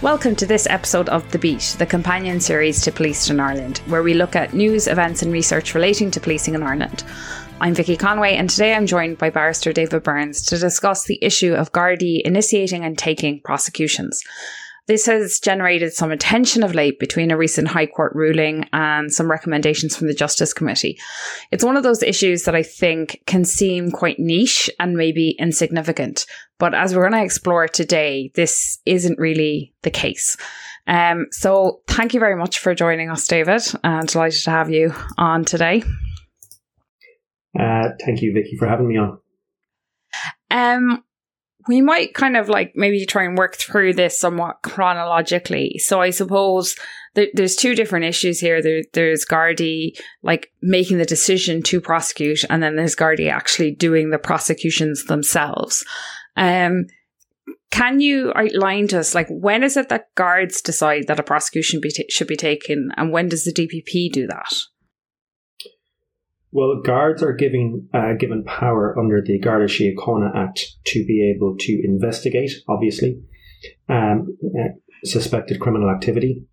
Welcome to this episode of The Beat, the companion series to Policed in Ireland, where we look at news, events, and research relating to policing in Ireland. I'm Vicky Conway, and today I'm joined by barrister David Burns to discuss the issue of Gardaí initiating and taking prosecutions. This has generated some attention of late between a recent High Court ruling and some recommendations from the Justice Committee. It's one of those issues that I think can seem quite niche and maybe insignificant. But as we're going to explore today, this isn't really the case. Um, so thank you very much for joining us, David. I'm delighted to have you on today. Uh, thank you, Vicky, for having me on. Um, we might kind of like maybe try and work through this somewhat chronologically. So I suppose there, there's two different issues here. There, there's Gardaí like making the decision to prosecute, and then there's Gardaí actually doing the prosecutions themselves. Um, can you outline to us like when is it that guards decide that a prosecution be t- should be taken, and when does the DPP do that? Well, guards are given uh, given power under the Garda Síochána Act to be able to investigate, obviously, um, uh, suspected criminal activity.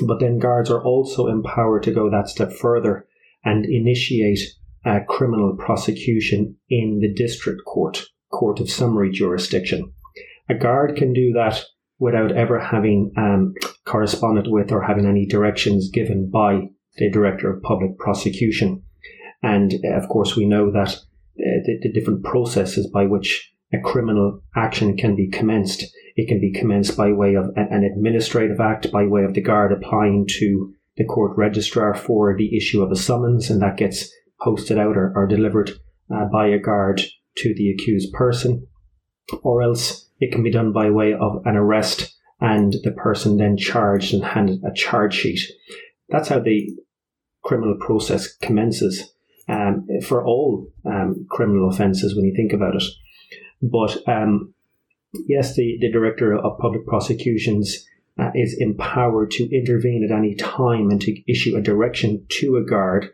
But then guards are also empowered to go that step further and initiate a criminal prosecution in the district court, court of summary jurisdiction. A guard can do that without ever having um, corresponded with or having any directions given by the director of public prosecution. And uh, of course, we know that uh, the, the different processes by which a criminal action can be commenced. It can be commenced by way of an administrative act, by way of the guard applying to the court registrar for the issue of a summons, and that gets posted out or, or delivered uh, by a guard to the accused person. Or else it can be done by way of an arrest and the person then charged and handed a charge sheet. That's how the criminal process commences um, for all um, criminal offences when you think about it. But um, yes, the, the director of public prosecutions uh, is empowered to intervene at any time and to issue a direction to a guard,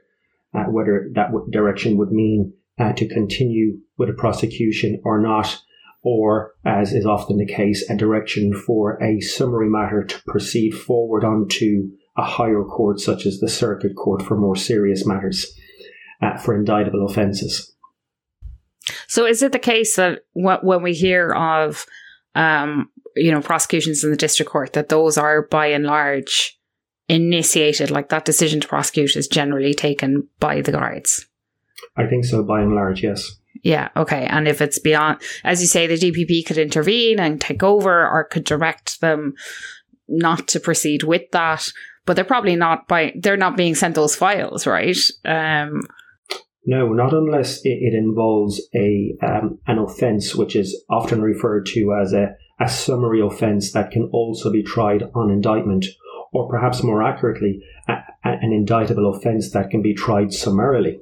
uh, whether that w- direction would mean uh, to continue with a prosecution or not, or, as is often the case, a direction for a summary matter to proceed forward onto a higher court, such as the circuit court, for more serious matters uh, for indictable offences. So, is it the case that when we hear of, um, you know, prosecutions in the district court, that those are by and large initiated, like that decision to prosecute is generally taken by the guards? I think so, by and large, yes. Yeah, okay. And if it's beyond, as you say, the DPP could intervene and take over or could direct them not to proceed with that, but they're probably not by, they're not being sent those files, right? Um, no, not unless it, it involves a um, an offence which is often referred to as a, a summary offence that can also be tried on indictment, or perhaps more accurately, a, a, an indictable offence that can be tried summarily.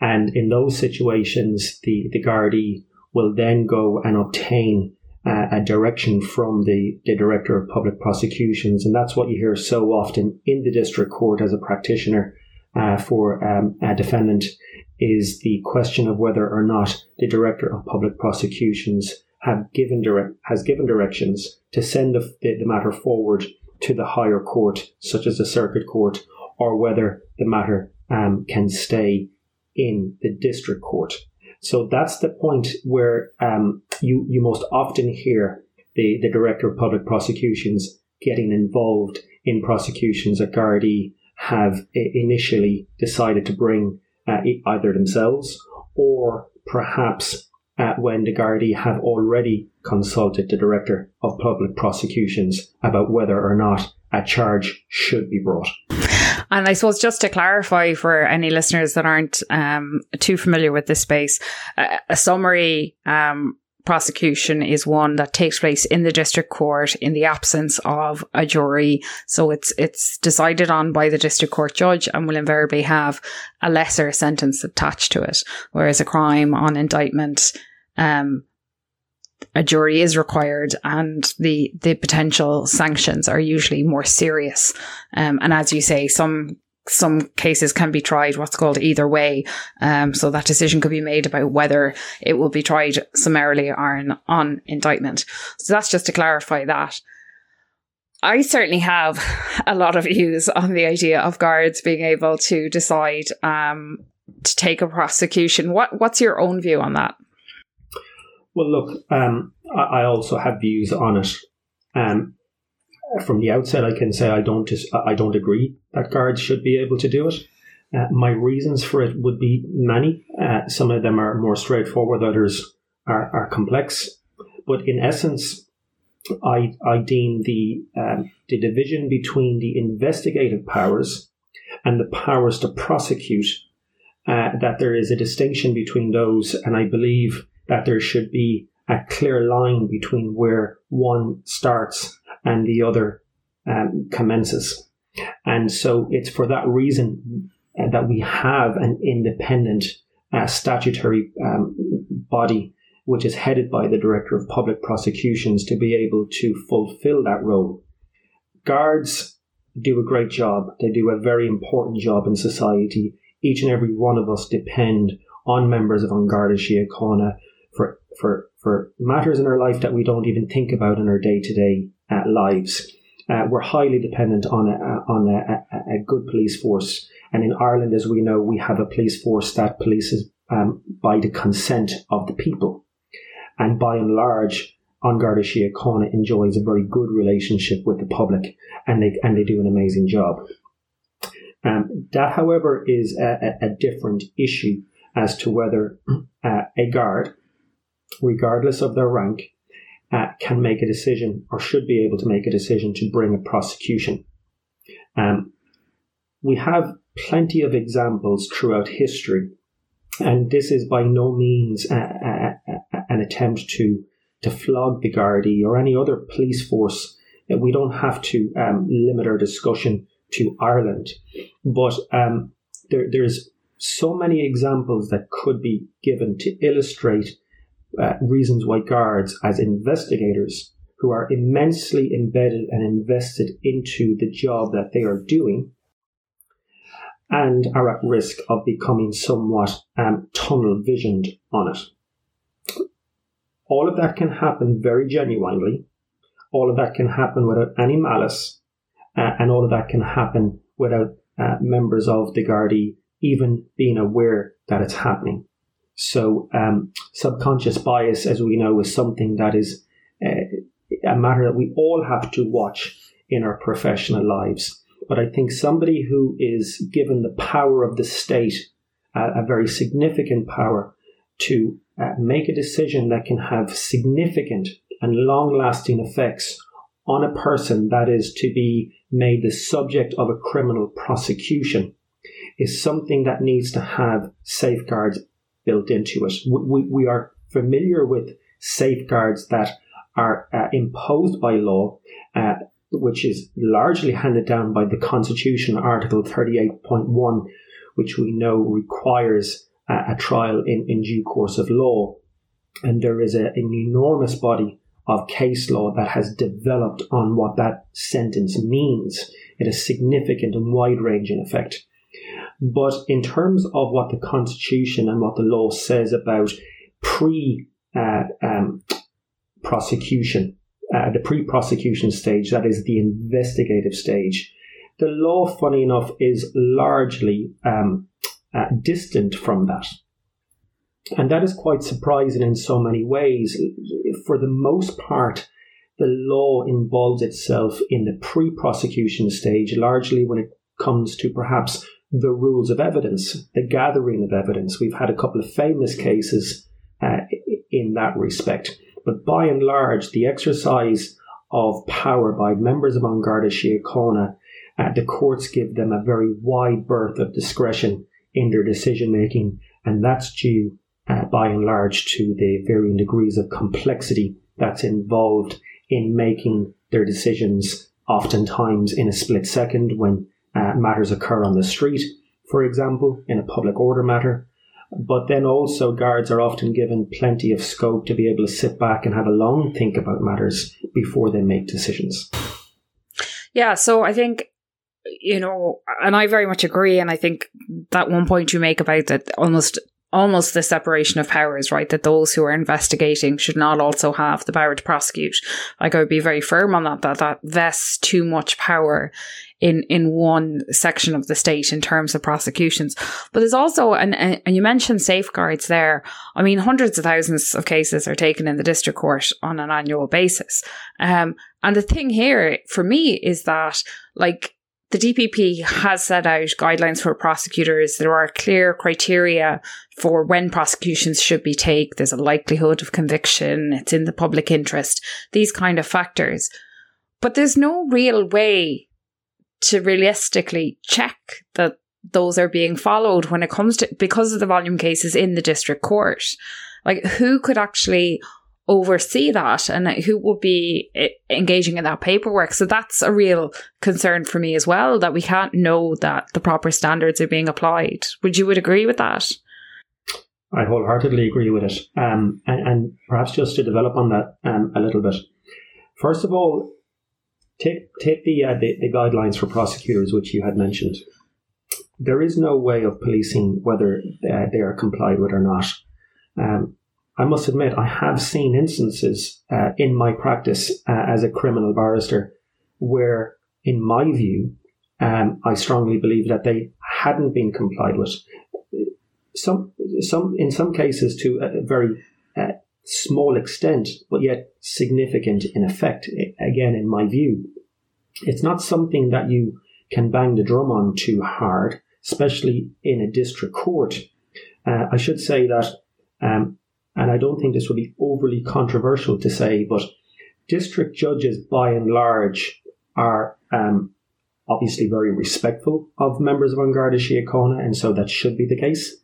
And in those situations, the, the Gardaí will then go and obtain uh, a direction from the, the Director of Public Prosecutions. And that's what you hear so often in the district court as a practitioner uh, for um, a defendant is the question of whether or not the director of public prosecutions have given direct, has given directions to send the, the, matter forward to the higher court, such as the circuit court, or whether the matter um, can stay in the district court. So that's the point where um, you you most often hear the, the director of public prosecutions getting involved in prosecutions that Gardaí have initially decided to bring uh, either themselves or perhaps uh, when the Gardaí have already consulted the Director of Public Prosecutions about whether or not a charge should be brought. And I suppose just to clarify for any listeners that aren't um, too familiar with this space, a, a summary um, prosecution is one that takes place in the district court in the absence of a jury. So it's it's decided on by the district court judge and will invariably have a lesser sentence attached to it. Whereas a crime on indictment, um, a jury is required and the the potential sanctions are usually more serious. Um, and as you say, some some cases can be tried what's called either way. Um, so that decision could be made about whether it will be tried summarily or in, on indictment. So that's just to clarify that. I certainly have a lot of views on the idea of guards being able to decide um, to take a prosecution. What What's your own view on that? Well, look, um, I, also have views on it. Um, from the outset, I can say I don't I don't agree that guards should be able to do it. Uh, my reasons for it would be many. Uh, some of them are more straightforward, others are, are complex. But in essence, I, I deem the, um, the division between the investigative powers and the powers to prosecute uh, that there is a distinction between those, and I believe that there should be a clear line between where one starts and the other um, commences. And so it's for that reason uh, that we have an independent uh, statutory um, body which is headed by the Director of Public Prosecutions to be able to fulfill that role. Guards do a great job. They do a very important job in society. Each and every one of us depend on members of An Garda Síochána for, for, matters in our life that we don't even think about in our day to day lives. Uh, we're highly dependent on a, on a, a, a, good police force. And in Ireland, as we know, we have a police force that polices um, by the consent of the people. And by and large, An Garda Síochána enjoys a very good relationship with the public and they, and they do an amazing job. Um, that, however, is a, a, different issue as to whether uh, a guard, regardless of their rank, uh, can make a decision or should be able to make a decision to bring a prosecution. Um, we have plenty of examples throughout history, and this is by no means a, an attempt to to flog the Gardaí or any other police force. We don't have to um, limit our discussion to Ireland, but um, there, there's so many examples that could be given to illustrate uh, reasons why guards, as investigators, who are immensely embedded and invested into the job that they are doing, and are at risk of becoming somewhat um, tunnel visioned on it. All of that can happen very genuinely. All of that can happen without any malice. Uh, and all of that can happen without uh, members of the Gardaí even being aware that it's happening. So, um, subconscious bias, as we know, is something that is uh, a matter that we all have to watch in our professional lives. But I think somebody who is given the power of the state, uh, a very significant power, to uh, make a decision that can have significant and long lasting effects on a person that is to be made the subject of a criminal prosecution is something that needs to have safeguards built into it. We, we are familiar with safeguards that are uh, imposed by law, uh, which is largely handed down by the Constitution, Article 38.1, which we know requires a, trial in, in due course of law. And there is a, an enormous body of case law that has developed on what that sentence means. It has significant and wide ranging effect. But in terms of what the Constitution and what the law says about pre uh, um, prosecution, uh, the pre prosecution stage, that is the investigative stage, the law, funny enough, is largely um, uh, distant from that. And that is quite surprising in so many ways. For the most part, the law involves itself in the pre prosecution stage, largely when it comes to perhaps the rules of evidence, the gathering of evidence. We've had a couple of famous cases uh, in that respect. But by and large, the exercise of power by members of An Garda Síochána, uh, the courts give them a very wide berth of discretion in their decision making, and that's due uh, by and large to the varying degrees of complexity that's involved in making their decisions, oftentimes in a split second when uh, matters occur on the street, for example, in a public order matter. But then also, guards are often given plenty of scope to be able to sit back and have a long think about matters before they make decisions. Yeah, so I think you know, and I very much agree. And I think that one point you make about that almost almost the separation of powers, right? That those who are investigating should not also have the power to prosecute. Like I would be very firm on that, that that vests too much power in, in one section of the state in terms of prosecutions. But there's also, and, and you mentioned safeguards there. I mean, hundreds of thousands of cases are taken in the district court on an annual basis. Um, and the thing here for me is that like, the DPP has set out guidelines for prosecutors. There are clear criteria for when prosecutions should be taken. There's a likelihood of conviction. It's in the public interest. These kind of factors. But there's no real way to realistically check that those are being followed when it comes to, because of the volume cases in the district court. Like who could actually oversee that and who would be engaging in that paperwork. So that's a real concern for me as well that we can't know that the proper standards are being applied. Would you would agree with that? I wholeheartedly agree with it. Um, and, and, perhaps just to develop on that um, a little bit. First of all, take take the, uh, the, the guidelines for prosecutors, which you had mentioned. There is no way of policing whether uh, they are complied with or not. Um, I must admit, I have seen instances uh, in my practice uh, as a criminal barrister where, in my view, um, I strongly believe that they hadn't been complied with. Some, some, in some cases, to a very uh, small extent, but yet significant in effect. Again, in my view, it's not something that you can bang the drum on too hard, especially in a district court. Uh, I should say that um, and I don't think this would be overly controversial to say, but district judges by and large are um, obviously very respectful of members of An Garda Síochána, and so that should be the case.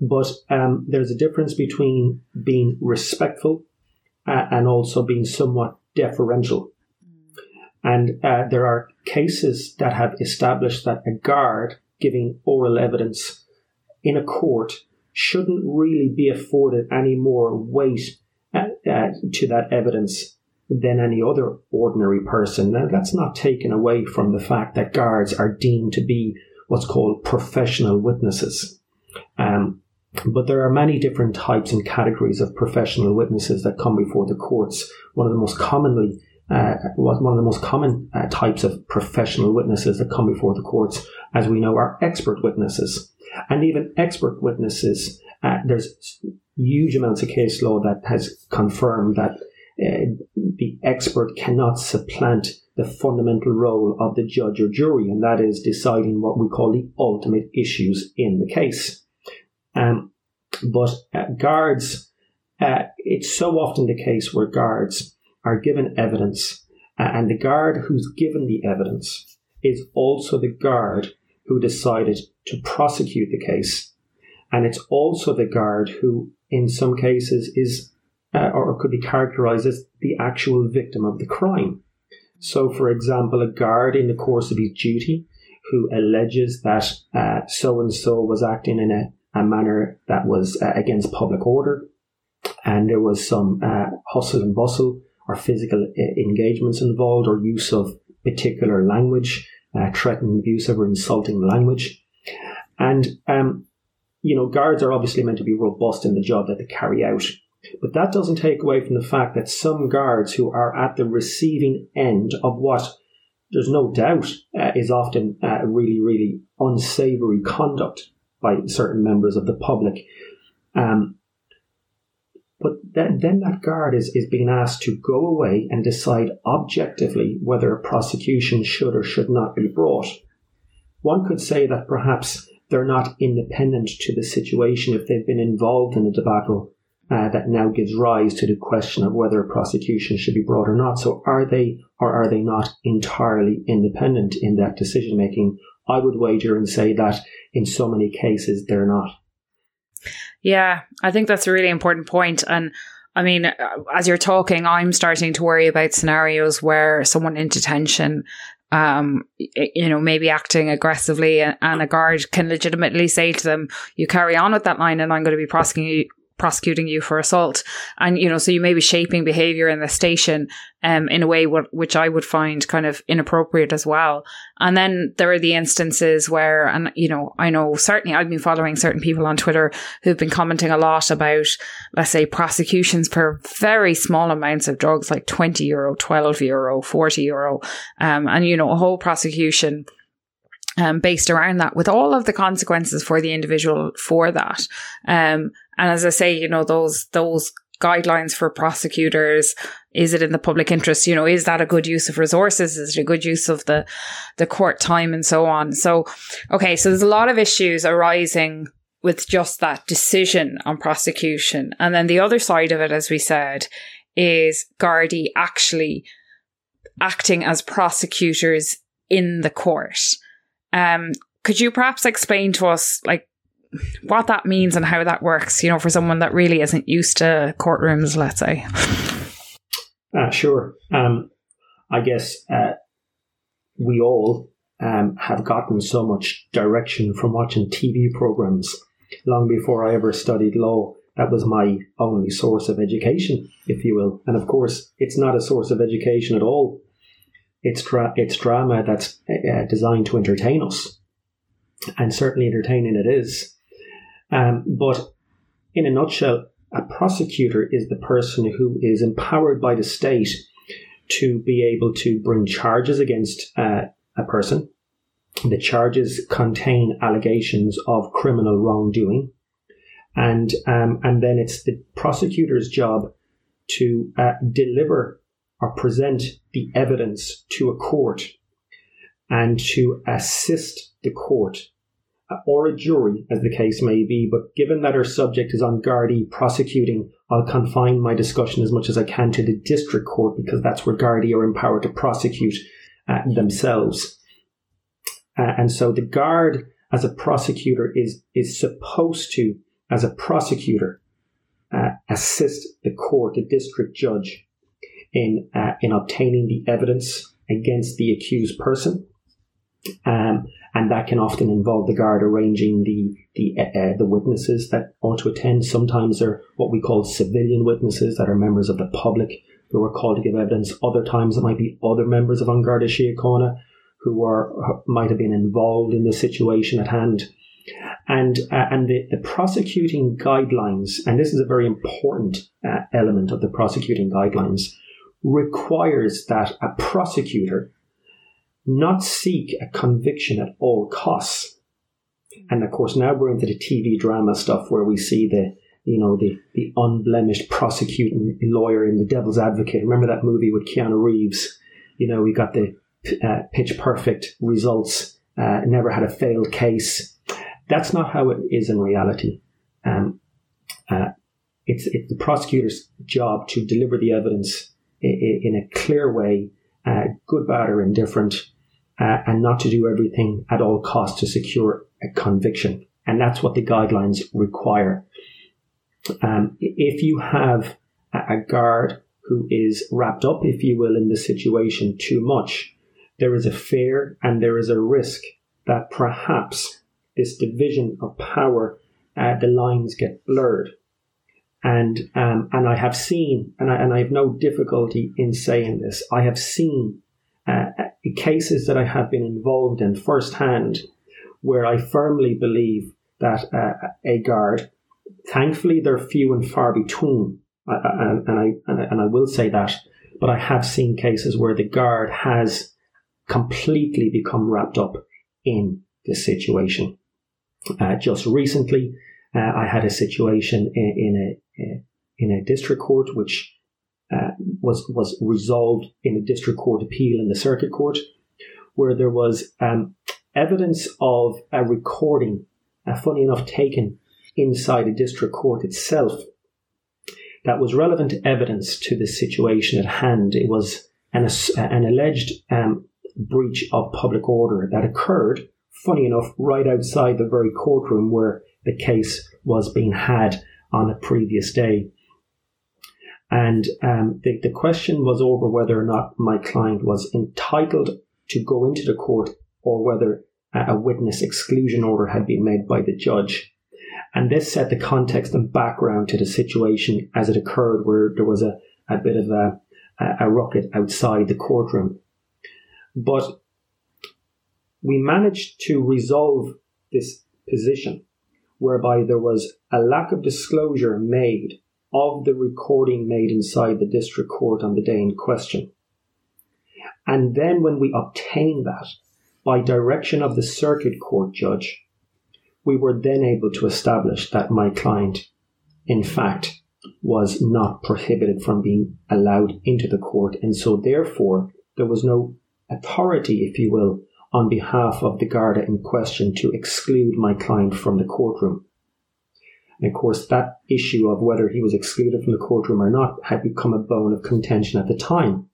But um, there's a difference between being respectful uh, and also being somewhat deferential. And uh, there are cases that have established that a guard giving oral evidence in a court shouldn't really be afforded any more weight uh, uh, to that evidence than any other ordinary person. Now, that's not taken away from the fact that guards are deemed to be what's called professional witnesses. Um, but there are many different types and categories of professional witnesses that come before the courts. One of the most commonly uh, one of the most common uh, types of professional witnesses that come before the courts, as we know, are expert witnesses and even expert witnesses. Uh, there's huge amounts of case law that has confirmed that uh, the expert cannot supplant the fundamental role of the judge or jury, and that is deciding what we call the ultimate issues in the case. Um, but uh, guards, uh, it's so often the case where guards are given evidence, uh, and the guard who's given the evidence is also the guard who decided to prosecute the case. And it's also the guard who, in some cases, is uh, or could be characterized as the actual victim of the crime. So, for example, a guard in the course of his duty who alleges that so and so was acting in a, a manner that was uh, against public order and there was some uh, hustle and bustle or physical uh, engagements involved or use of particular language uh, threatening, abusive, or insulting language. And, um, you know, guards are obviously meant to be robust in the job that they carry out. But that doesn't take away from the fact that some guards who are at the receiving end of what there's no doubt uh, is often uh, really, really unsavory conduct by certain members of the public. Um, but then, then that guard is, is being asked to go away and decide objectively whether a prosecution should or should not be brought. One could say that perhaps they're not independent to the situation if they've been involved in a debacle uh, that now gives rise to the question of whether a prosecution should be brought or not. So are they or are they not entirely independent in that decision making? I would wager and say that in so many cases they're not. Yeah, I think that's a really important point. And I mean, as you're talking, I'm starting to worry about scenarios where someone in detention, um, you know, maybe acting aggressively, and a guard can legitimately say to them, "You carry on with that line, and I'm going to be prosecuting you." Prosecuting you for assault. And, you know, so you may be shaping behavior in the station um, in a way which I would find kind of inappropriate as well. And then there are the instances where, and, you know, I know certainly I've been following certain people on Twitter who've been commenting a lot about, let's say, prosecutions for very small amounts of drugs, like 20 euro, 12 euro, 40 euro. Um, and, you know, a whole prosecution um, based around that with all of the consequences for the individual for that. Um, and as I say, you know, those, those guidelines for prosecutors, is it in the public interest? You know, is that a good use of resources? Is it a good use of the, the court time and so on? So, okay. So there's a lot of issues arising with just that decision on prosecution. And then the other side of it, as we said, is Gardaí actually acting as prosecutors in the court. Um, could you perhaps explain to us, like, what that means and how that works, you know, for someone that really isn't used to courtrooms, let's say? Uh, sure. Um, I guess uh, we all um, have gotten so much direction from watching TV programs long before I ever studied law. That was my only source of education, if you will. And of course, it's not a source of education at all it's dra- it's drama that's uh, designed to entertain us, and certainly entertaining it is. Um, but in a nutshell, a prosecutor is the person who is empowered by the state to be able to bring charges against uh, a person. The charges contain allegations of criminal wrongdoing, and um, and then it's the prosecutor's job to uh, deliver or present the evidence to a court and to assist the court uh, or a jury, as the case may be. But given that our subject is on Gardaí prosecuting, I'll confine my discussion as much as I can to the district court because that's where Gardaí are empowered to prosecute uh, themselves. Uh, and so the guard, as a prosecutor, is is supposed to, as a prosecutor, uh, assist the court, the district judge, in uh, in obtaining the evidence against the accused person, um, and that can often involve the guard arranging the the uh, uh, the witnesses that ought to attend. Sometimes they're what we call civilian witnesses that are members of the public who are called to give evidence. Other times it might be other members of An Garda Síochána who are might have been involved in the situation at hand. And uh, and the, the prosecuting guidelines, and this is a very important uh, element of the prosecuting guidelines, requires that a prosecutor not seek a conviction at all costs. And of course, now we're into the TV drama stuff where we see the, you know, the, the unblemished prosecuting lawyer in The Devil's Advocate. Remember that movie with Keanu Reeves? You know, we got the uh, pitch perfect results, uh, never had a failed case. That's not how it is in reality. Um, uh, it's, it's the prosecutor's job to deliver the evidence in a clear way, uh, good, bad, or indifferent, uh, and not to do everything at all costs to secure a conviction. And that's what the guidelines require. Um, if you have a guard who is wrapped up, if you will, in the situation too much, there is a fear and there is a risk that perhaps this division of power, uh, the lines get blurred and um, and I have seen, and I, and I have no difficulty in saying this. I have seen uh, cases that I have been involved in firsthand, where I firmly believe that uh, a guard, thankfully they're few and far between, and, and I and I, will say that, but I have seen cases where the guard has completely become wrapped up in this situation. Uh, just recently, uh, I had a situation in, in, a in a district court which uh, was was resolved in a district court appeal in the circuit court, where there was um, evidence of a recording, uh, funny enough, taken inside a district court itself. That was relevant evidence to the situation at hand. It was an, an alleged um, breach of public order that occurred, funny enough, right outside the very courtroom where the case was being had on a previous day. And um, the, the question was over whether or not my client was entitled to go into the court or whether a witness exclusion order had been made by the judge. And this set the context and background to the situation as it occurred, where there was a, a bit of a, a rocket outside the courtroom. But we managed to resolve this position whereby there was a lack of disclosure made of the recording made inside the district court on the day in question. And then when we obtained that, by direction of the circuit court judge, we were then able to establish that my client, in fact, was not prohibited from being allowed into the court. And so, therefore, there was no authority, if you will, on behalf of the Garda in question to exclude my client from the courtroom. And of course, that issue of whether he was excluded from the courtroom or not had become a bone of contention at the time.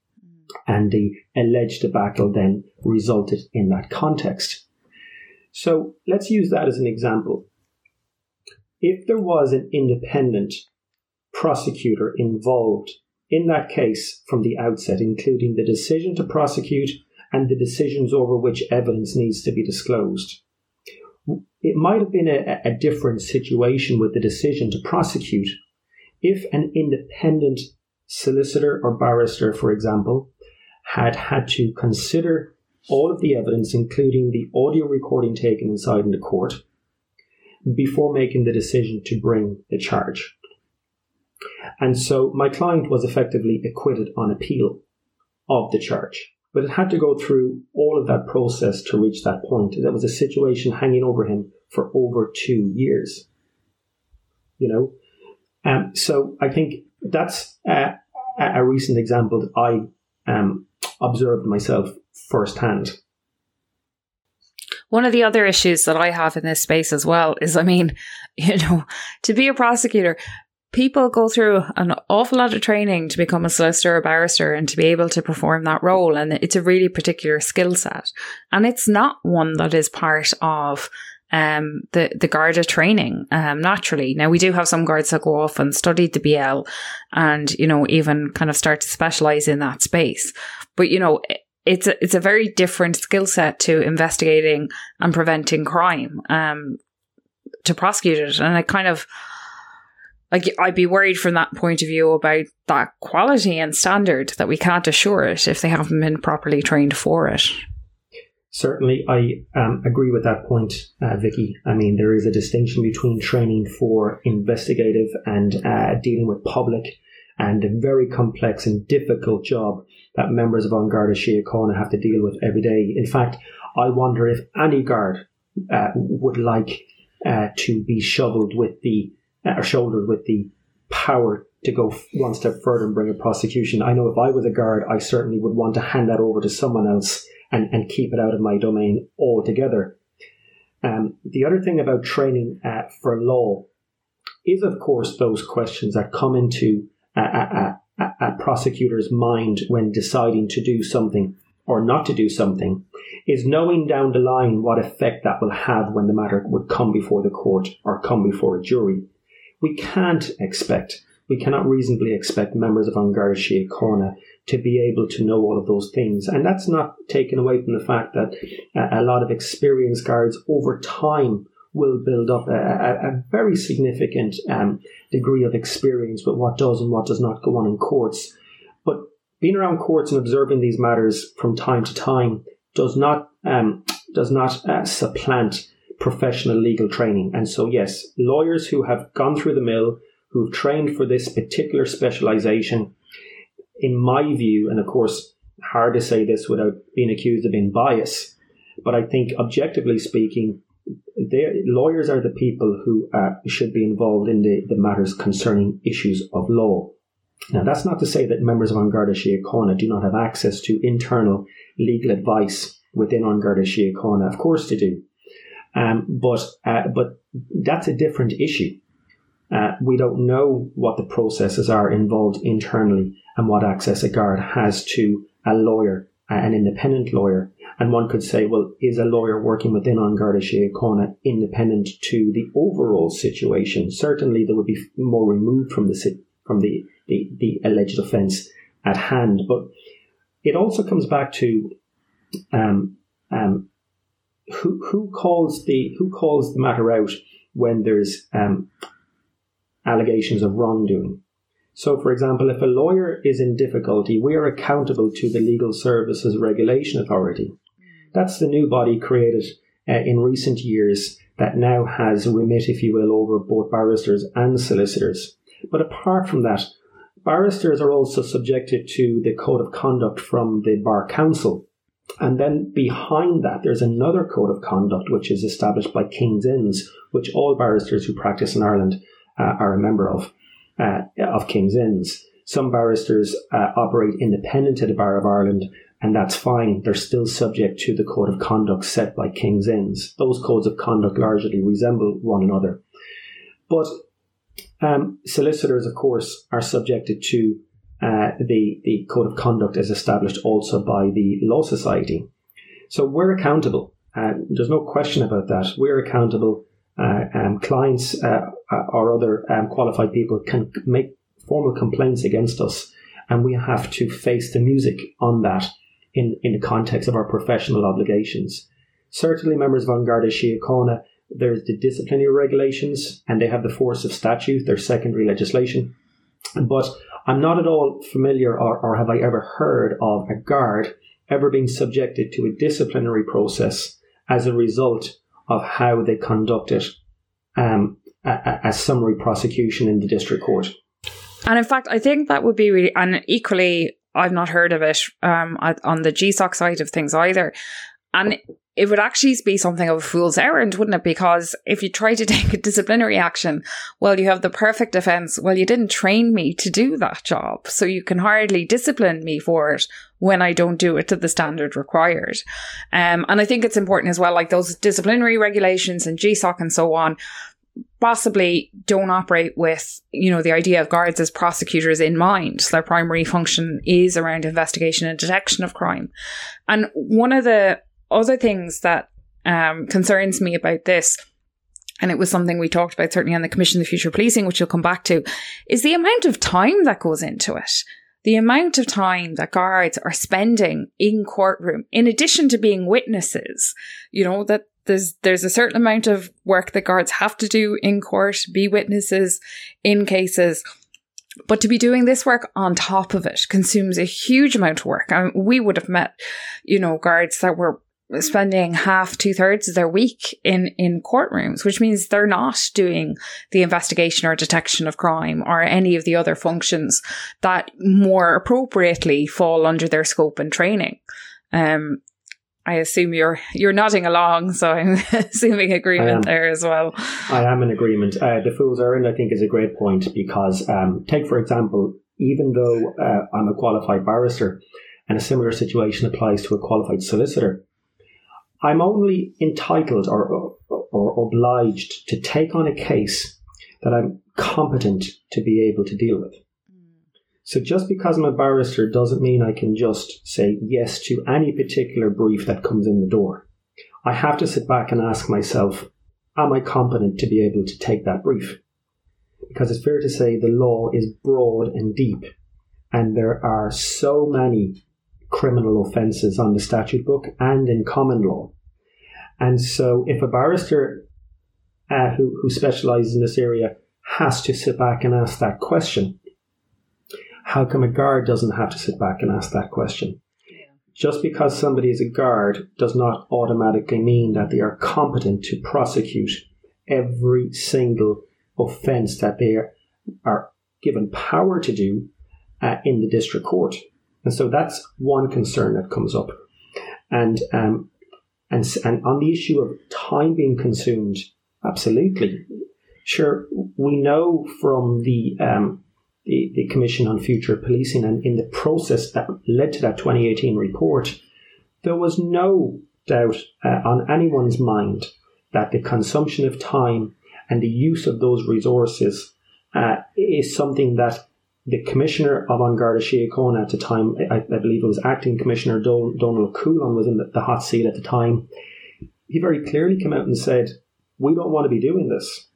And the alleged debacle then resulted in that context. So let's use that as an example. If there was an independent prosecutor involved in that case from the outset, including the decision to prosecute and the decisions over which evidence needs to be disclosed, it might have been a, a different situation with the decision to prosecute if an independent solicitor or barrister, for example, had had to consider all of the evidence, including the audio recording taken inside in the court, before making the decision to bring the charge. And so my client was effectively acquitted on appeal of the charge. But it had to go through all of that process to reach that point. That was a situation hanging over him for over two years. You know? Um, so I think that's a, a recent example that I um, observed myself firsthand. One of the other issues that I have in this space as well is, I mean, you know, to be a prosecutor, people go through an awful lot of training to become a solicitor or barrister and to be able to perform that role. And it's a really particular skill set. And it's not one that is part of um, the, the Garda training, um, naturally. Now we do have some guards that go off and study the BL and, you know, even kind of start to specialize in that space. But, you know, it's a, it's a very different skill set to investigating and preventing crime, um, to prosecute it. And it kind of, like I'd be worried from that point of view about that quality and standard that we can't assure it if they haven't been properly trained for it. Certainly, I um, agree with that point, uh, Vicky. I mean, there is a distinction between training for investigative and uh, dealing with public and a very complex and difficult job that members of On An Garda Síochána have to deal with every day. In fact, I wonder if any guard uh, would like uh, to be shoveled with the or shouldered with the power to go one step further and bring a prosecution. I know if I was a guard, I certainly would want to hand that over to someone else and, and keep it out of my domain altogether. Um, the other thing about training uh, for law is, of course, those questions that come into a, a, a, a prosecutor's mind when deciding to do something or not to do something is knowing down the line what effect that will have when the matter would come before the court or come before a jury we can't expect, we cannot reasonably expect members of An Garda Síochána to be able to know all of those things. And that's not taken away from the fact that a lot of experienced guards over time will build up a, a, a very significant um, degree of experience with what does and what does not go on in courts. But being around courts and observing these matters from time to time does not um, does not uh, supplant professional legal training. And so, yes, lawyers who have gone through the mill, who've trained for this particular specialization, in my view, and of course, hard to say this without being accused of being biased, but I think objectively speaking, lawyers are the people who uh, should be involved in the, the matters concerning issues of law. Now, that's not to say that members of An Garda Síochána do not have access to internal legal advice within An Garda Síochána. Of course they do. Um, but uh, but that's a different issue. Uh, we don't know what the processes are involved internally and what access a guard has to a lawyer, uh, an independent lawyer. And one could say, well, is a lawyer working within An Garda Síochána independent to the overall situation? Certainly, they would be more removed from the from the, the, the alleged offence at hand. But it also comes back to um, um, who who calls the who calls the matter out when there's um, allegations of wrongdoing. So, for example, if a lawyer is in difficulty, we are accountable to the Legal Services Regulation Authority. That's the new body created uh, in recent years that now has remit, if you will, over both barristers and solicitors. But apart from that, barristers are also subjected to the code of conduct from the Bar Council. And then behind that, there's another code of conduct which is established by King's Inns, which all barristers who practice in Ireland uh, are a member of, uh, of King's Inns. Some barristers uh, operate independent of the Bar of Ireland, and that's fine. They're still subject to the code of conduct set by King's Inns. Those codes of conduct largely resemble one another. But um, solicitors, of course, are subjected to uh, the, the code of conduct as established also by the Law Society. So we're accountable. Uh, there's no question about that. We're accountable. Uh, um, clients uh, or other um, qualified people can make formal complaints against us, and we have to face the music on that in, in the context of our professional obligations. Certainly, members of An Garda Síochána there's the disciplinary regulations, and they have the force of statute, their secondary legislation. But I'm not at all familiar, or, or have I ever heard of a guard ever being subjected to a disciplinary process as a result of how they conducted um, a, a, summary prosecution in the district court. And in fact, I think that would be really, and equally, I've not heard of it um, on the GSOC side of things either. And it would actually be something of a fool's errand, wouldn't it? Because if you try to take a disciplinary action, well, you have the perfect defense. Well, you didn't train me to do that job. So you can hardly discipline me for it when I don't do it to the standard required. Um, and I think it's important as well, like those disciplinary regulations and GSOC and so on, possibly don't operate with, you know, the idea of guards as prosecutors in mind. Their primary function is around investigation and detection of crime. And one of the other things that um, concerns me about this, and it was something we talked about certainly on the Commission of Future Policing, which we'll come back to, is the amount of time that goes into it. The amount of time that guards are spending in courtroom, in addition to being witnesses, you know, that there's there's a certain amount of work that guards have to do in court, be witnesses in cases. But to be doing this work on top of it consumes a huge amount of work. I mean, we would have met, you know, guards that were spending half, two thirds of their week in, in courtrooms, which means they're not doing the investigation or detection of crime or any of the other functions that more appropriately fall under their scope and training. Um, I assume you're you're nodding along, so I'm assuming agreement there as well. I am in agreement. Uh, the fool's errand, I think, is a great point because, um, take for example, even though uh, I'm a qualified barrister, and a similar situation applies to a qualified solicitor, I'm only entitled or, or, or obliged to take on a case that I'm competent to be able to deal with. So just because I'm a barrister doesn't mean I can just say yes to any particular brief that comes in the door. I have to sit back and ask myself, am I competent to be able to take that brief? Because it's fair to say the law is broad and deep, and there are so many criminal offences on the statute book and in common law. And so, if a barrister uh, who, who specialises in this area has to sit back and ask that question, how come a guard doesn't have to sit back and ask that question? Just because somebody is a guard does not automatically mean that they are competent to prosecute every single offence that they are, are given power to do uh, in the district court. And so that's one concern that comes up. And, um, and, and on the issue of time being consumed, absolutely. Sure, we know from the, um, the, the Commission on Future Policing and in the process that led to that 2018 report, there was no doubt uh, on anyone's mind that the consumption of time and the use of those resources uh, is something that the commissioner of An Garda Síochána at the time, I, I, believe it was acting commissioner Dónall Ó Cualáin was in the, the hot seat at the time. He very clearly came out and said, "We don't want to be doing this.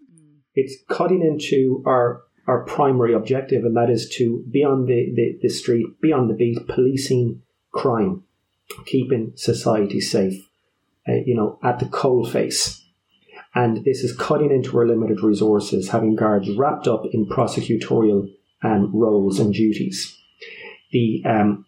It's cutting into our our primary objective, and that is to be on the, the, the street, be on the beat, policing crime, keeping society safe, uh, you know, at the coal face. And this is cutting into our limited resources, having guards wrapped up in prosecutorial um, roles and duties. The, um,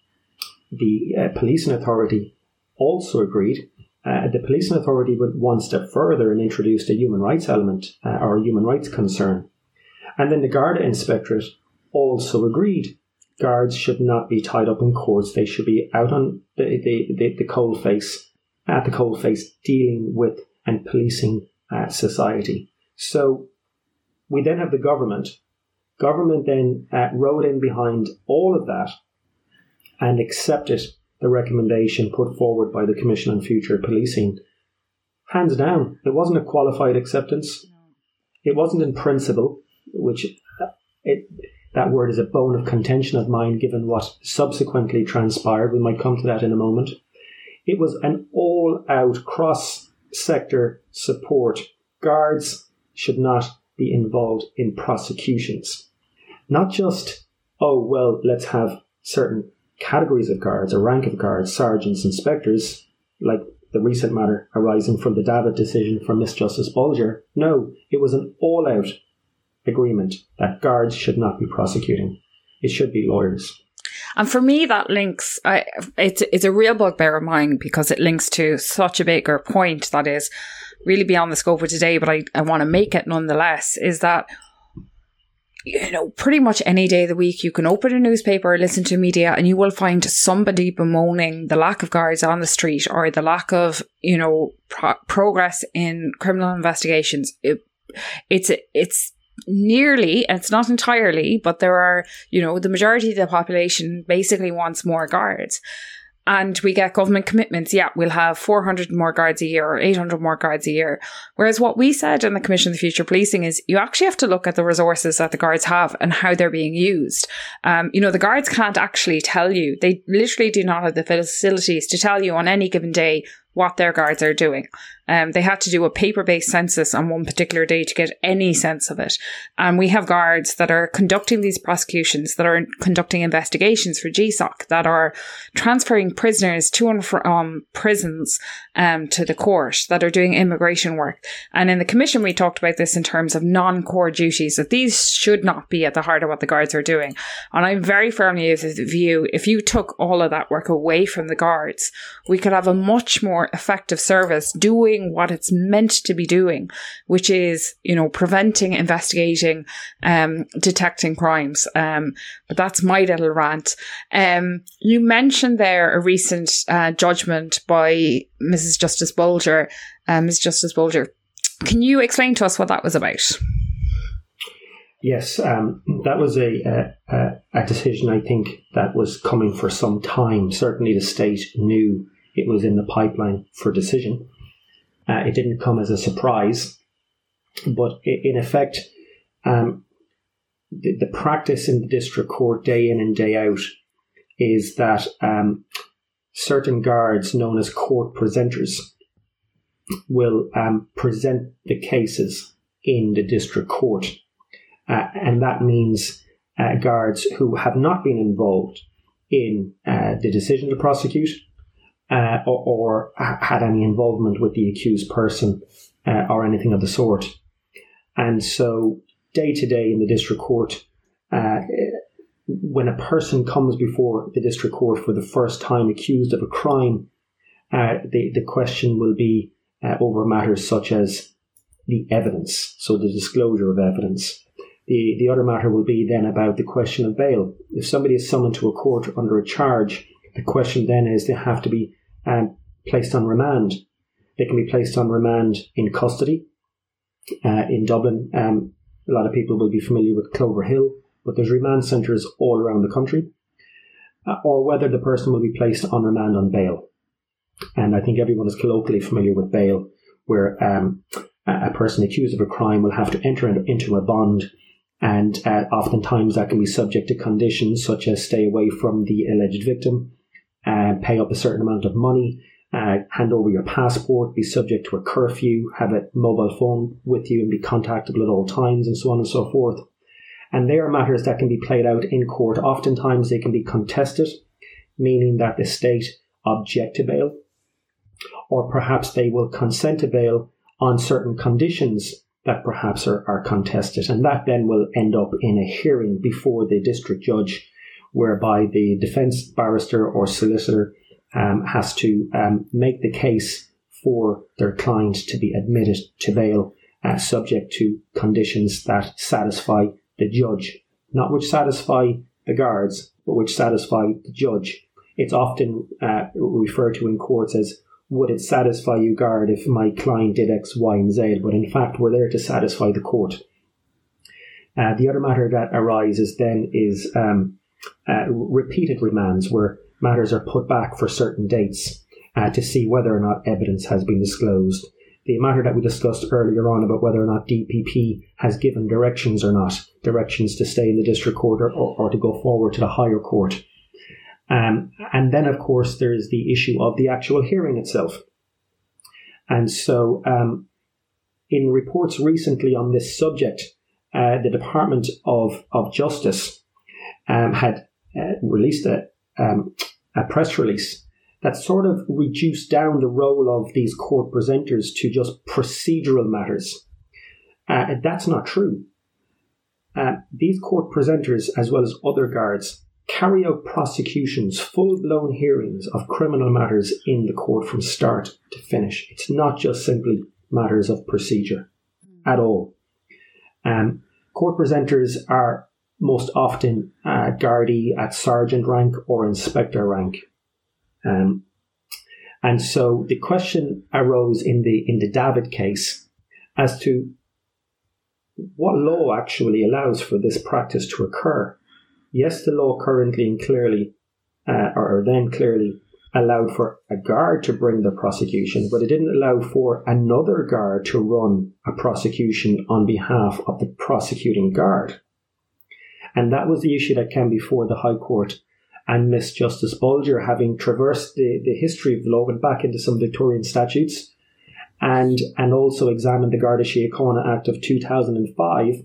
the uh, policing authority also agreed. Uh, the policing authority went one step further and introduced a human rights element uh, or a human rights concern. And then the Garda Inspectorate also agreed guards should not be tied up in cords. They should be out on the, the, the, the cold face, at the cold face, dealing with and policing uh, society. So we then have the government. Government then uh, rode in behind all of that and accepted the recommendation put forward by the Commission on Future Policing. Hands down, it wasn't a qualified acceptance. It wasn't in principle, which uh, it, that word is a bone of contention of mine given what subsequently transpired. We might come to that in a moment. It was an all out cross sector support. Guards should not be involved in prosecutions. Not just, oh, well, let's have certain categories of guards, a rank of guards, sergeants, inspectors, like the recent matter arising from the Davitt decision from Miss Justice Bolger. No, it was an all out agreement that guards should not be prosecuting. It should be lawyers. And for me, that links, I, it's, it's a real bugbear of mine because it links to such a bigger point that is really beyond the scope of today, but I, I want to make it nonetheless, is that, you know, pretty much any day of the week, you can open a newspaper listen to media and you will find somebody bemoaning the lack of guards on the street or the lack of, you know, pro- progress in criminal investigations. It, it's, it's, nearly, it's not entirely, but there are, you know, the majority of the population basically wants more guards. And we get government commitments. Yeah, we'll have 400 more guards a year or 800 more guards a year. Whereas what we said in the Commission of the Future Policing is you actually have to look at the resources that the guards have and how they're being used. Um, you know, the guards can't actually tell you. They literally do not have the facilities to tell you on any given day what their guards are doing. Um, they had to do a paper based census on one particular day to get any sense of it. And we have guards that are conducting these prosecutions, that are conducting investigations for GSOC, that are transferring prisoners to and from prisons um, to the court, that are doing immigration work. And in the commission, we talked about this in terms of non core duties, that these should not be at the heart of what the guards are doing. And I'm very firmly of the view if you took all of that work away from the guards, we could have a much more effective service doing doing what it's meant to be doing, which is, you know, preventing, investigating, um, detecting crimes. Um, but that's my little rant. Um, you mentioned there a recent uh, judgment by Mrs. Justice Bolger, uh, Mrs. Justice Bolger. Can you explain to us what that was about? Yes, um, that was a, a, a decision I think that was coming for some time. Certainly, the state knew it was in the pipeline for decision. Uh, it didn't come as a surprise, but in effect, um, the, the, practice in the district court day in and day out is that um, certain guards, known as court presenters, will um, present the cases in the district court. Uh, and that means uh, guards who have not been involved in uh, the decision to prosecute uh, or, or, had any involvement with the accused person uh, or anything of the sort. And so, day to day in the district court, uh, when a person comes before the district court for the first time accused of a crime, uh, the, the question will be uh, over matters such as the evidence, so the disclosure of evidence. The, the other matter will be then about the question of bail. If somebody is summoned to a court under a charge, the question then is they have to be um, placed on remand. They can be placed on remand in custody. Uh, in Dublin, um, a lot of people will be familiar with Cloverhill, but there's remand centres all around the country. Uh, or whether the person will be placed on remand on bail. And I think everyone is colloquially familiar with bail, where um, a person accused of a crime will have to enter into a bond, and uh, oftentimes that can be subject to conditions such as stay away from the alleged victim, uh, pay up a certain amount of money, uh, hand over your passport, be subject to a curfew, have a mobile phone with you and be contactable at all times, and so on and so forth. And they are matters that can be played out in court. Oftentimes they can be contested, meaning that the state object to bail, or perhaps they will consent to bail on certain conditions that perhaps are, are contested. And that then will end up in a hearing before the district judge, whereby the defense barrister or solicitor um, has to um, make the case for their client to be admitted to bail, uh, subject to conditions that satisfy the judge, not which satisfy the guards, but which satisfy the judge. It's often uh, referred to in courts as would it satisfy you, guard, if my client did X, Y, and Z? But in fact, we're there to satisfy the court. Uh, the other matter that arises then is um, uh, repeated remands, where matters are put back for certain dates uh, to see whether or not evidence has been disclosed. The matter that we discussed earlier on about whether or not DPP has given directions or not, directions to stay in the district court or, or, or to go forward to the higher court. Um, and then, of course, there's the issue of the actual hearing itself. And so, um, in reports recently on this subject, uh, the Department of, of Justice um, had uh, released a, um, a press release that sort of reduced down the role of these court presenters to just procedural matters. Uh, that's not true. Uh, these court presenters, as well as other guards, carry out prosecutions, full blown hearings of criminal matters in the court from start to finish. It's not just simply matters of procedure at all. Um, court presenters are most often uh, Gardaí at sergeant rank or inspector rank. Um, and so the question arose in the in the Davitt case as to what law actually allows for this practice to occur yes, the law currently and clearly, uh, or then clearly, allowed for a guard to bring the prosecution, but it didn't allow for another guard to run a prosecution on behalf of the prosecuting guard. And that was the issue that came before the High Court. And Miss Justice Bolger, having traversed the, the history of the law, went back into some Victorian statutes and, and also examined the Garda Síochána Act of 2005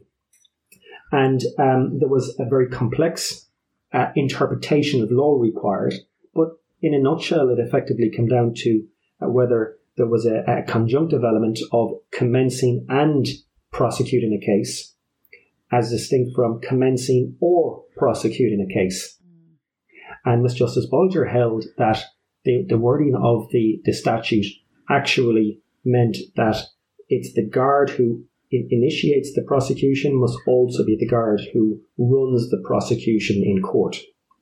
and um, there was a very complex uh, interpretation of law required. But in a nutshell, it effectively came down to uh, whether there was a, a, conjunctive element of commencing and prosecuting a case, as distinct from commencing or prosecuting a case. And Miss Justice Bolger held that the, the wording of the, the statute actually meant that it's the guard who initiates the prosecution must also be the guard who runs the prosecution in court,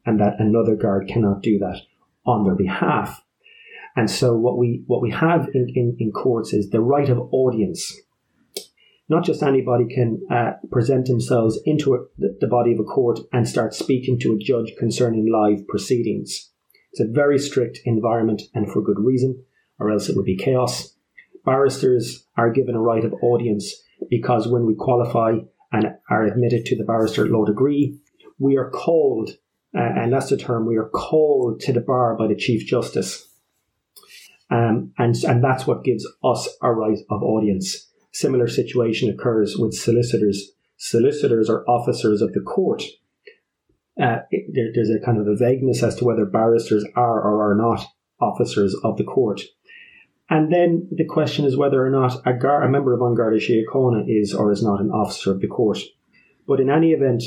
and that another guard cannot do that on their behalf. And so what we what we have in, in, in courts is the right of audience. Not just anybody can uh, present themselves into a, the body of a court and start speaking to a judge concerning live proceedings. It's a very strict environment, and for good reason, or else it would be chaos. Barristers are given a right of audience because when we qualify and are admitted to the barrister law degree, we are called, uh, and that's the term, we are called to the bar by the Chief Justice. Um, and, and that's what gives us a right of audience. Similar situation occurs with solicitors. Solicitors are officers of the court. Uh, it, there, there's a kind of a vagueness as to whether barristers are or are not officers of the court. And then the question is whether or not a, gar- a member of An Garda Síochána is or is not an officer of the court. But in any event,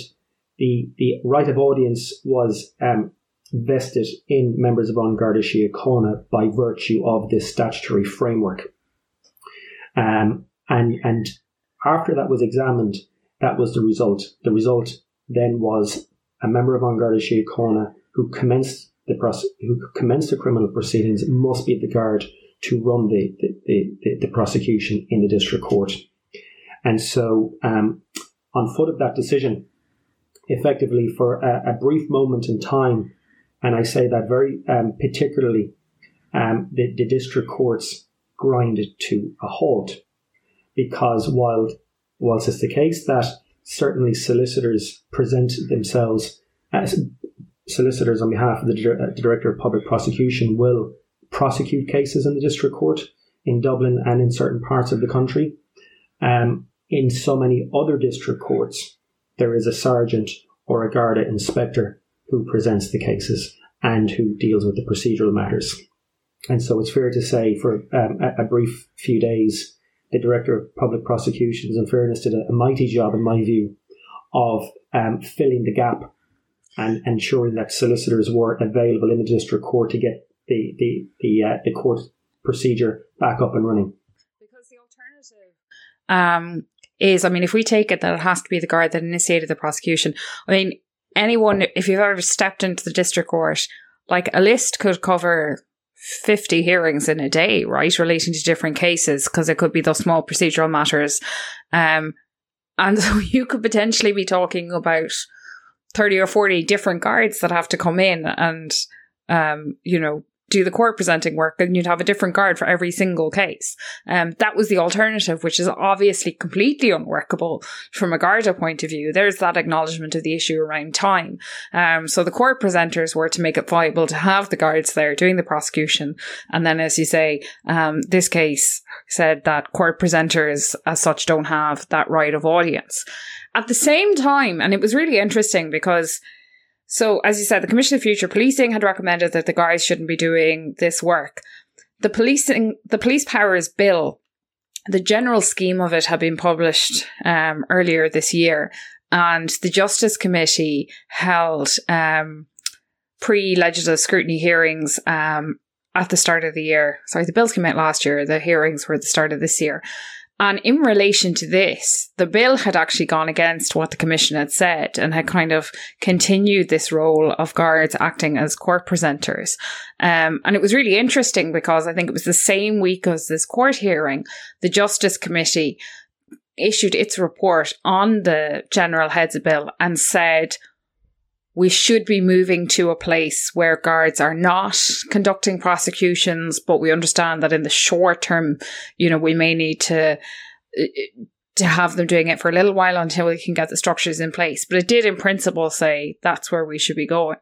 the, the right of audience was um, vested in members of An Garda Síochána by virtue of this statutory framework. Um, and, and after that was examined, that was the result. The result then was a member of An Garda Síochána who commenced the who commenced the criminal proceedings must be the guard to run the, the, the, the prosecution in the district court. And so, um, on foot of that decision, effectively for a, a, brief moment in time, and I say that very um, particularly, um, the, the district courts grinded to a halt because while whilst it's the case that certainly solicitors present themselves as solicitors on behalf of the, the director of public prosecution will prosecute cases in the district court in Dublin and in certain parts of the country. Um, in so many other district courts, there is a sergeant or a Garda inspector who presents the cases and who deals with the procedural matters. And so it's fair to say, for um, a, a, brief few days, the Director of Public Prosecutions, and fairness, did a, a mighty job, in my view, of um, filling the gap and ensuring that solicitors were available in the district court to get the the the, uh, the court procedure back up and running. Because the alternative um, is, I mean, if we take it that it has to be the guard that initiated the prosecution, I mean, anyone, if you've ever stepped into the district court, like a list could cover 50 hearings in a day, right, relating to different cases, because it could be those small procedural matters. Um, and so you could potentially be talking about 30 or 40 different guards that have to come in and, um, you know, do the court presenting work and you'd have a different guard for every single case. Um, that was the alternative, which is obviously completely unworkable from a Garda point of view. There's that acknowledgement of the issue around time. Um, so the court presenters were to make it viable to have the guards there doing the prosecution. And then, as you say, um, this case said that court presenters as such don't have that right of audience. At the same time, and it was really interesting because so, as you said, the Commission of Future Policing had recommended that the guards shouldn't be doing this work. The policing, the police powers bill, the general scheme of it had been published um, earlier this year, and the Justice Committee held um, pre-legislative scrutiny hearings um, at the start of the year. Sorry, the bills came out last year. The hearings were at the start of this year. And in relation to this, the bill had actually gone against what the commission had said and had kind of continued this role of guards acting as court presenters. Um, and it was really interesting because I think it was the same week as this court hearing, the Justice Committee issued its report on the general heads bill and said, we should be moving to a place where guards are not conducting prosecutions, but we understand that in the short term, you know, we may need to uh, to have them doing it for a little while until we can get the structures in place. But it did, in principle, say that's where we should be going.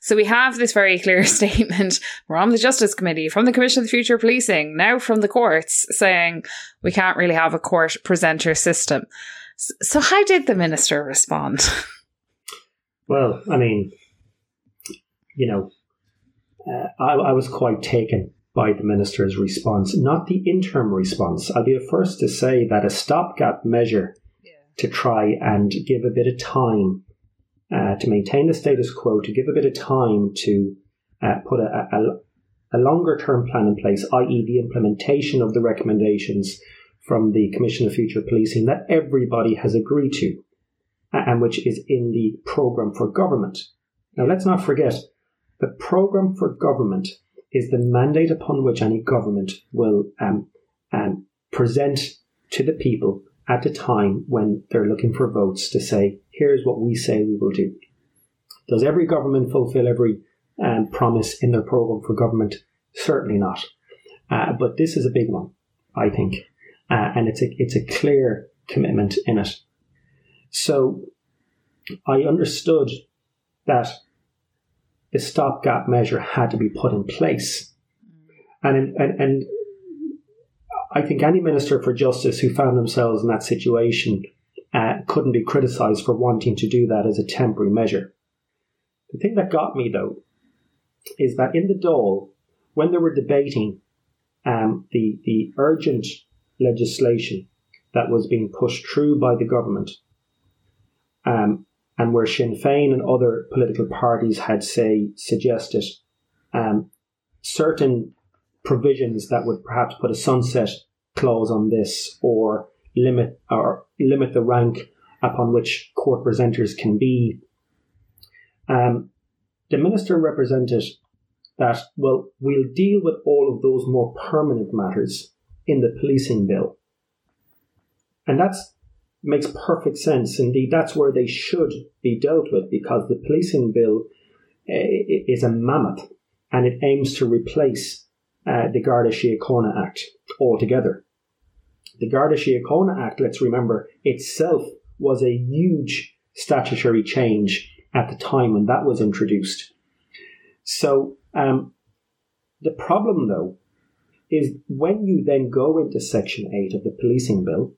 So we have this very clear statement from the Justice Committee, from the Commission of the Future Policing, now from the courts, saying we can't really have a court presenter system. So, how did the minister respond? Well, I mean, you know, uh, I, I, was quite taken by the minister's response, not the interim response. I'll be the first to say that a stopgap measure yeah. to try and give a bit of time uh, to maintain the status quo, to give a bit of time to uh, put a, a, a longer term plan in place, i.e., the implementation of the recommendations from the Commission of Future Policing that everybody has agreed to and which is in the program for government. Now, let's not forget the program for government is the mandate upon which any government will um, um, present to the people at the time when they're looking for votes to say, here's what we say we will do. Does every government fulfill every um, promise in their program for government? Certainly not. Uh, but this is a big one, I think, uh, and it's a it's a clear commitment in it. So I understood that the stopgap measure had to be put in place. And, and, and I think any Minister for Justice who found themselves in that situation uh, couldn't be criticised for wanting to do that as a temporary measure. The thing that got me, though, is that in the Dáil, when they were debating um, the, the urgent legislation that was being pushed through by the government, um, and where Sinn Féin and other political parties had, say, suggested um, certain provisions that would perhaps put a sunset clause on this or limit or limit the rank upon which court presenters can be. Um, the minister represented that, well, we'll deal with all of those more permanent matters in the policing bill. And that's makes perfect sense. Indeed, that's where they should be dealt with because the policing bill uh, is a mammoth and it aims to replace uh, the Garda Síochána Act altogether. The Garda Síochána Act, let's remember, itself was a huge statutory change at the time when that was introduced. So, um, the problem though is when you then go into Section 8 of the policing bill,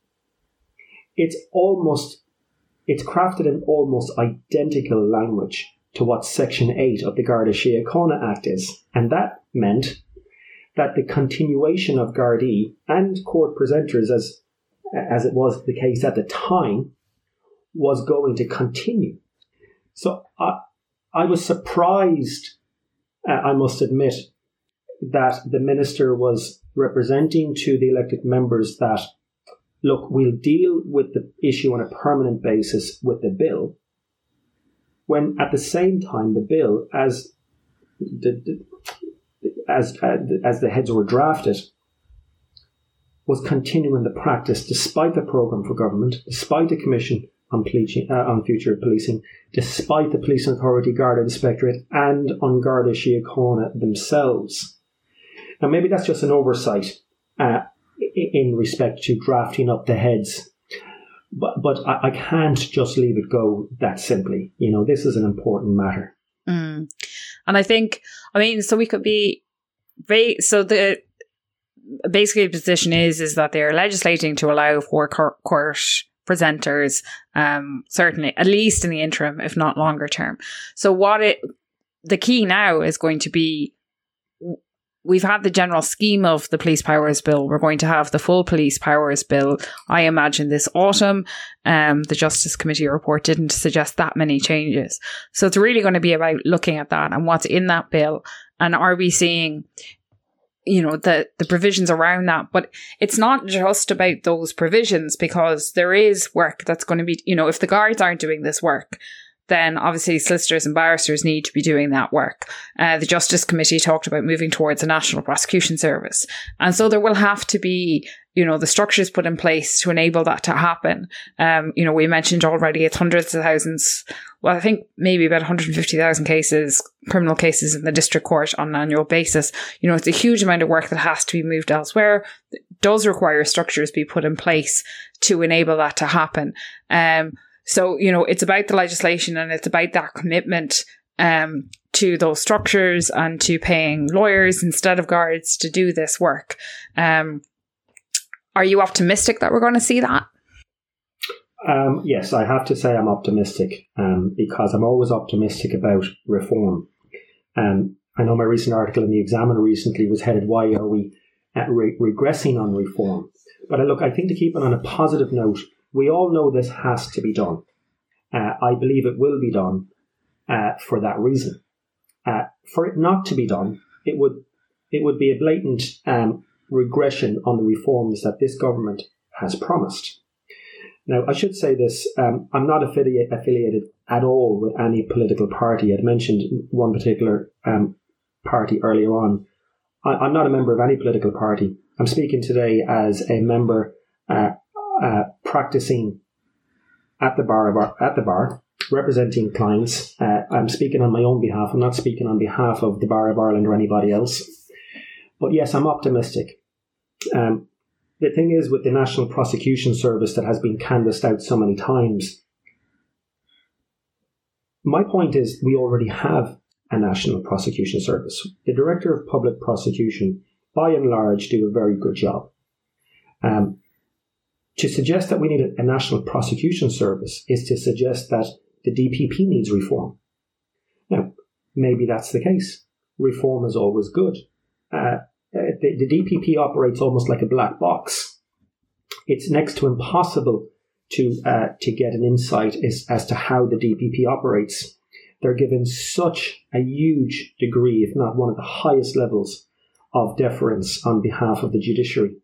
it's almost it's crafted in almost identical language to what Section 8 of the Garda Síochána Act is. And that meant that the continuation of Gardaí and court presenters, as as it was the case at the time, was going to continue. So I, I was surprised, uh, I must admit, that the minister was representing to the elected members that, look, we'll deal with the issue on a permanent basis with the bill, when at the same time the bill, as the, as uh, as the heads were drafted, was continuing the practice despite the program for government, despite the commission on, policing, uh, on future policing, despite the police authority, Garda Inspectorate, and on Garda Síochána themselves. Now, maybe that's just an oversight uh, in respect to drafting up the heads. But, but I, I, can't just leave it go that simply. You know, this is an important matter. Mm. And I think, I mean, so we could be, so the, basically the position is, is that they're legislating to allow for court, court presenters, um, certainly, at least in the interim, if not longer term. So what it, the key now is going to be we've had the general scheme of the police powers bill. We're going to have the full police powers bill, I imagine, this autumn. Um, the Justice Committee report didn't suggest that many changes. So it's really going to be about looking at that and what's in that bill. And are we seeing, you know, the, the provisions around that? But it's not just about those provisions because there is work that's going to be, you know, if the guards aren't doing this work, then obviously solicitors and barristers need to be doing that work. Uh, the Justice Committee talked about moving towards a national prosecution service. And so there will have to be, you know, the structures put in place to enable that to happen. Um, you know, we mentioned already it's hundreds of thousands, well, I think maybe about 150,000 cases, criminal cases in the district court on an annual basis. You know, it's a huge amount of work that has to be moved elsewhere. It does require structures be put in place to enable that to happen. Um, so, you know, it's about the legislation and it's about that commitment um, to those structures and to paying lawyers instead of guards to do this work. Um, are you optimistic that we're going to see that? Um, yes, I have to say I'm optimistic um, because I'm always optimistic about reform. Um, I know my recent article in the Examiner recently was headed "Why are we re- regressing on reform?" But I look, I think to keep it on a positive note, we all know this has to be done. Uh, I believe it will be done uh, for that reason. Uh, for it not to be done, it would it would be a blatant um, regression on the reforms that this government has promised. Now, I should say this: um, I'm not affiliate, affiliated at all with any political party. I'd mentioned one particular um, party earlier on. I, am not a member of any political party. I'm speaking today as a member uh, uh, practicing at the bar at the bar, representing clients. Uh, I'm speaking on my own behalf. I'm not speaking on behalf of the Bar of Ireland or anybody else. But yes, I'm optimistic. Um, the thing is, with the National Prosecution Service that has been canvassed out so many times, my point is we already have a National Prosecution Service. The Director of Public Prosecution, by and large, do a very good job. Um, to suggest that we need a, national prosecution service is to suggest that the DPP needs reform. Now, maybe that's the case. Reform is always good. Uh, uh the, the DPP operates almost like a black box. It's next to impossible to uh, to get an insight as, as to how the DPP operates. They're given such a huge degree, if not one of the highest levels, of deference on behalf of the judiciary.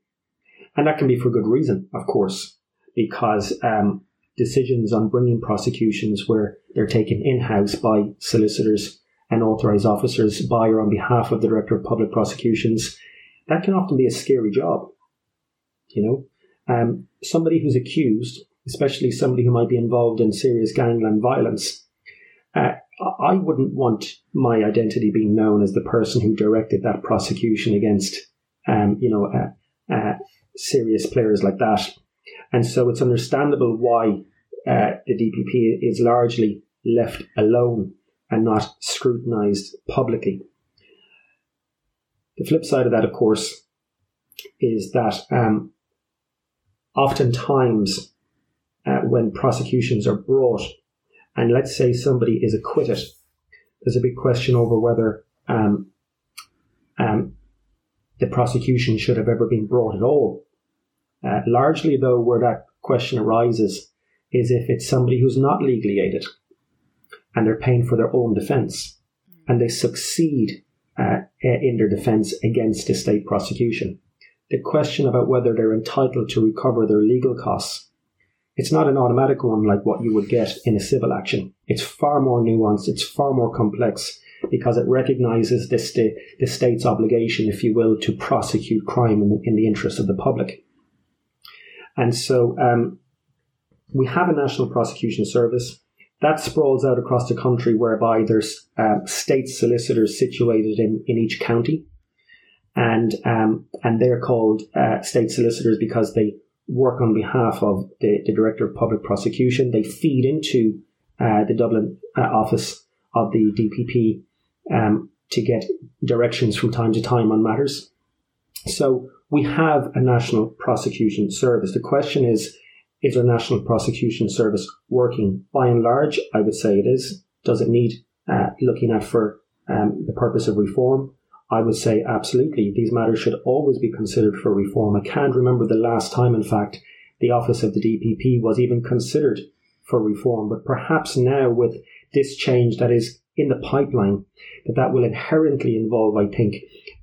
And that can be for good reason, of course, because um, decisions on bringing prosecutions where they're taken in house by solicitors and authorized officers by or on behalf of the Director of Public Prosecutions, that can often be a scary job. You know, um, somebody who's accused, especially somebody who might be involved in serious gangland violence, uh, I wouldn't want my identity being known as the person who directed that prosecution against, um, you know, uh, uh, serious players like that. And so it's understandable why uh, the DPP is largely left alone and not scrutinised publicly. The flip side of that, of course, is that um, oftentimes uh, when prosecutions are brought, and let's say somebody is acquitted, there's a big question over whether um, um, the prosecution should have ever been brought at all. Uh, largely, though, where that question arises is if it's somebody who's not legally aided and they're paying for their own defence and they succeed uh, in their defence against a state prosecution. The question about whether they're entitled to recover their legal costs, it's not an automatic one like what you would get in a civil action. It's far more nuanced, it's far more complex because it recognises this, the, the state's obligation, if you will, to prosecute crime in the, in the interest of the public. And so um, we have a national prosecution service that sprawls out across the country, whereby there's um, state solicitors situated in, in each county, and um, and they're called uh, state solicitors because they work on behalf of the, the director of public prosecution. They feed into uh, the Dublin uh, office of the DPP um, to get directions from time to time on matters. So we have a national prosecution service. The question is is our National Prosecution Service working? By and large, I would say it is. Does it need uh, looking at for um, the purpose of reform? I would say absolutely. These matters should always be considered for reform. I can't remember the last time, in fact, the office of the DPP was even considered for reform. But perhaps now, with this change that is in the pipeline, that that will inherently involve, I think,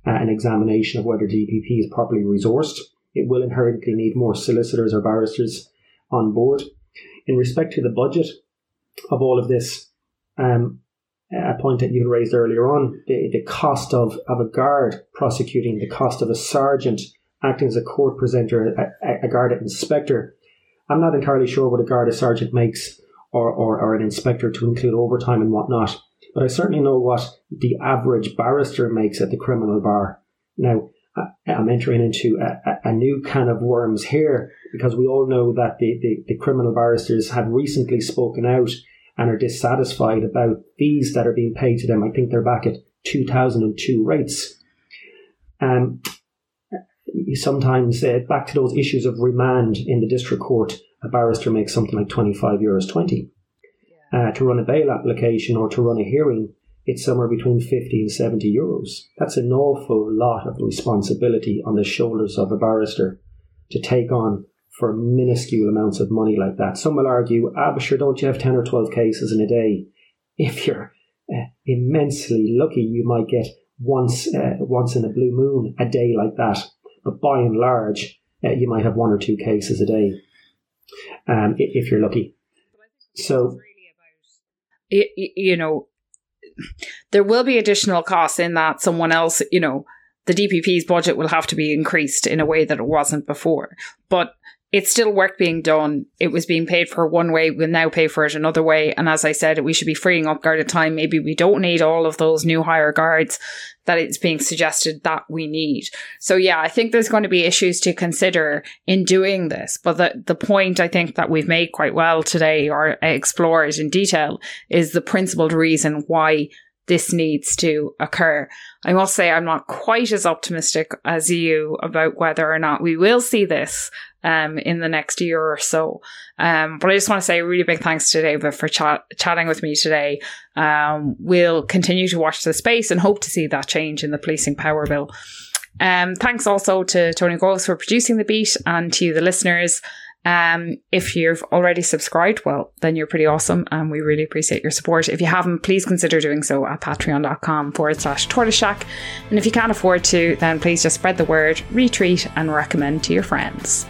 uh, an examination of whether DPP is properly resourced. It will inherently need more solicitors or barristers on board. In respect to the budget of all of this, um, a point that you raised earlier on, the, the cost of, of a guard prosecuting, the cost of a sergeant acting as a court presenter, a, a guard inspector. I'm not entirely sure what a guard a sergeant makes or, or, or an inspector to include overtime and whatnot, but I certainly know what the average barrister makes at the criminal bar. Now, I'm entering into a, a, new can of worms here because we all know that the, the, the, criminal barristers have recently spoken out and are dissatisfied about fees that are being paid to them. I think they're back at 2002 rates. Um, sometimes, uh, back to those issues of remand in the district court, a barrister makes something like 25 euros 20. Uh, to run a bail application or to run a hearing, it's somewhere between 50 and 70 euros. That's an awful lot of responsibility on the shoulders of a barrister to take on for minuscule amounts of money like that. Some will argue, ah, don't you have 10 or 12 cases in a day? If you're uh, immensely lucky, you might get once, uh, once in a blue moon a day like that. But by and large, uh, you might have one or two cases a day, um, if you're lucky. So, you know, there will be additional costs in that someone else, you know, the DPP's budget will have to be increased in a way that it wasn't before. But it's still work being done. It was being paid for one way. We'll now pay for it another way. And as I said, we should be freeing up Garda time. Maybe we don't need all of those new hire guards that it's being suggested that we need. So yeah, I think there's going to be issues to consider in doing this. But the, the point I think that we've made quite well today or explored in detail is the principled reason why this needs to occur. I must say I'm not quite as optimistic as you about whether or not we will see this um, in the next year or so. Um, but I just want to say a really big thanks to David for chat- chatting with me today. Um, we'll continue to watch the space and hope to see that change in the policing power bill. Um, thanks also to Tony Groves for producing the beat and to the listeners. Um, if you've already subscribed, well, then you're pretty awesome and we really appreciate your support. If you haven't, please consider doing so at patreon.com forward slash tortoise shack. And if you can't afford to, then please just spread the word, retweet, and recommend to your friends.